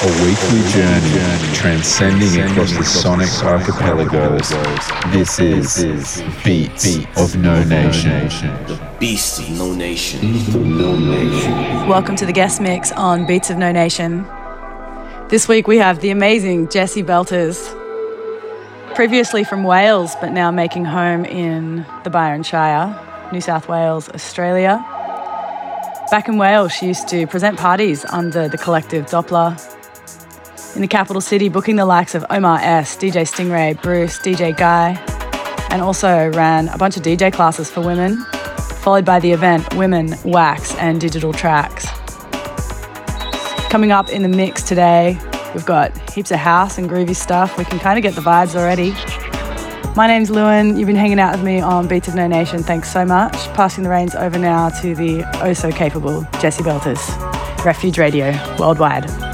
A weekly journey transcending across the sonic archipelagos. This is Beats of No Nation. The Beast of No Nation. No Nation. Welcome to the guest mix on Beats of No Nation. This week we have the amazing Jessie Belters, previously from Wales, but now making home in the Byron Shire, New South Wales, Australia. Back in Wales, she used to present parties under the collective Doppler in the capital city, booking the likes of Omar S., DJ Stingray, Bruce, DJ Guy, and also ran a bunch of DJ classes for women, followed by the event Women, Wax, and Digital Tracks. Coming up in the mix today, we've got heaps of house and groovy stuff. We can kind of get the vibes already. My name's Lewin. You've been hanging out with me on Beats of No Nation. Thanks so much. Passing the reins over now to the oh so capable Jesse Belters, Refuge Radio, worldwide.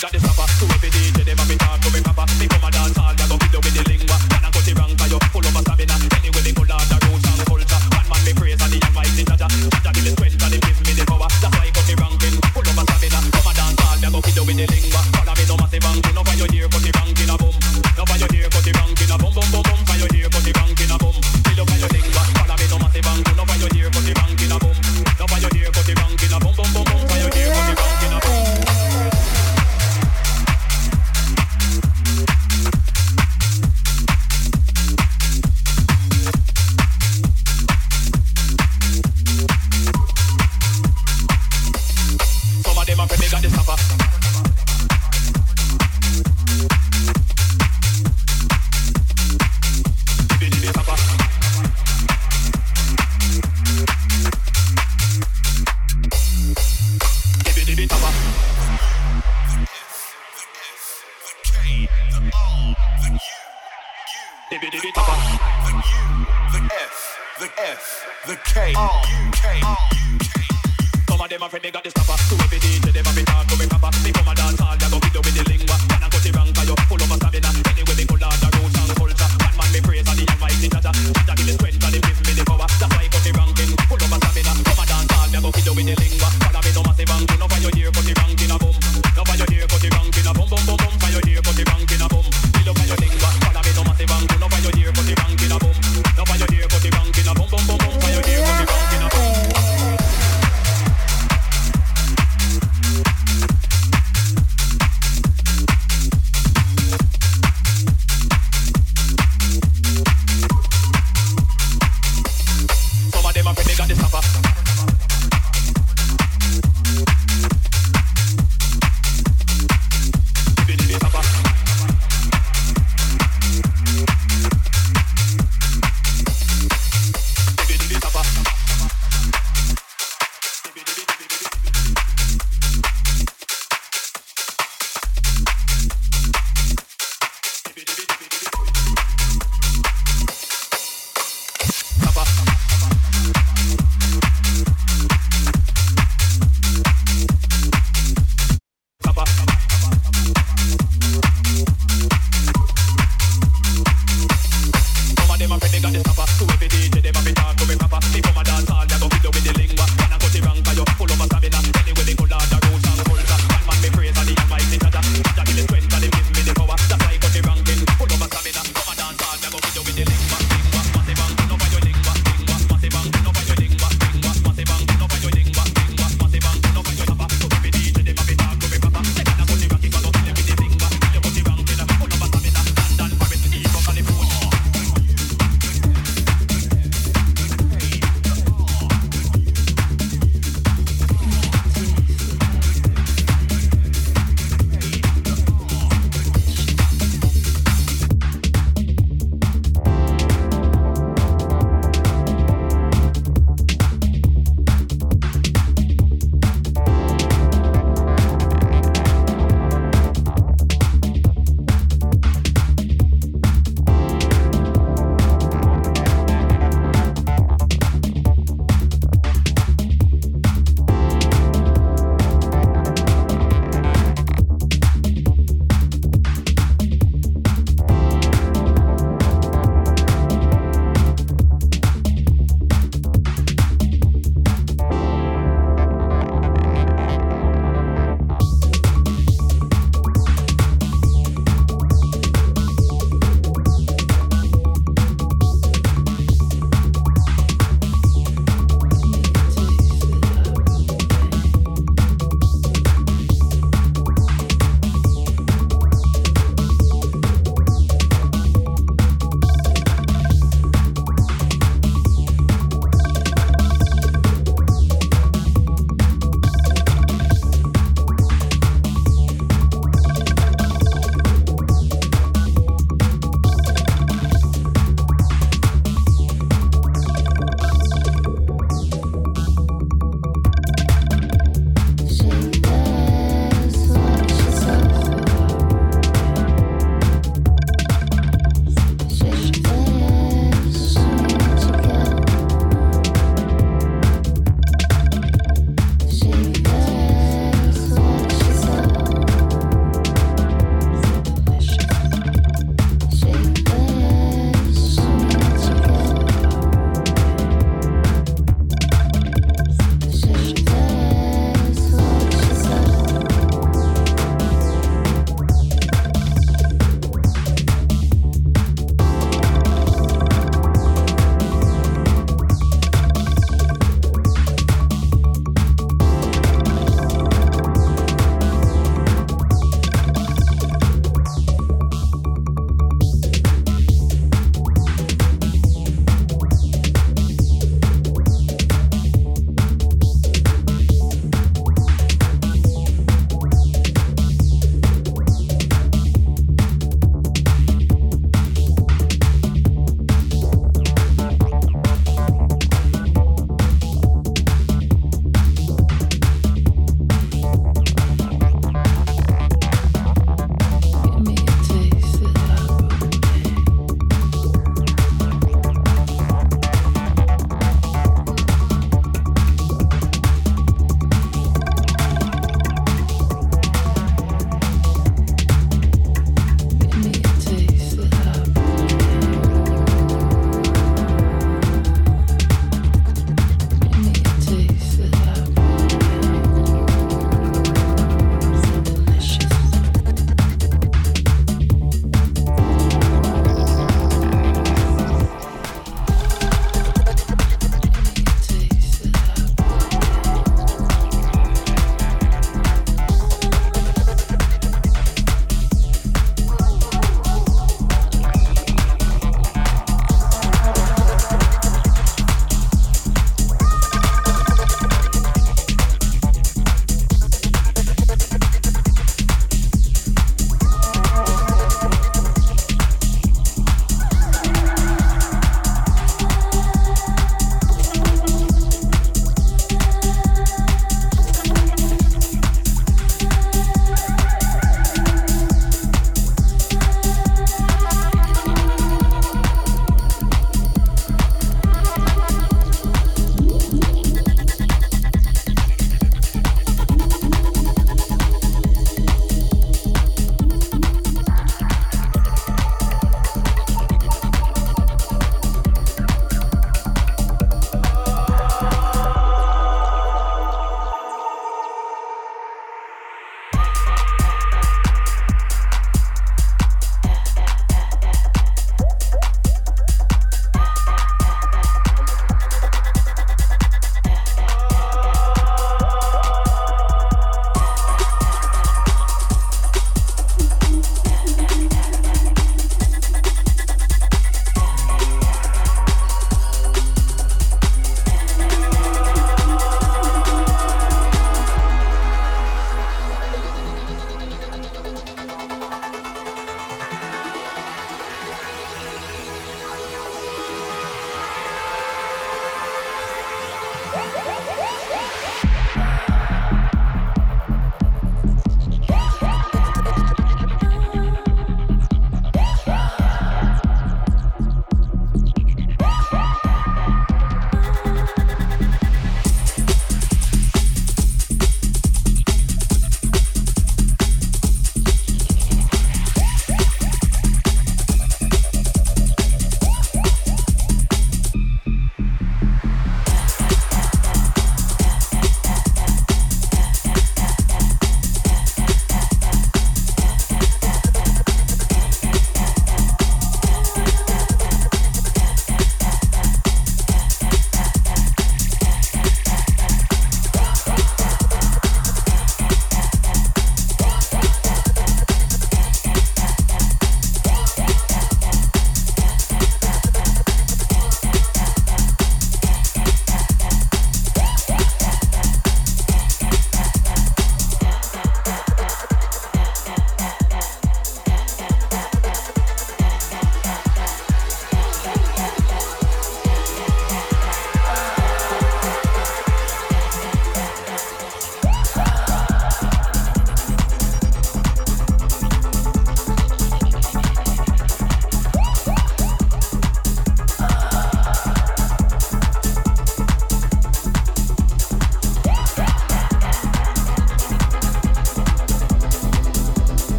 got the proper. So if it DJ, they have be talking.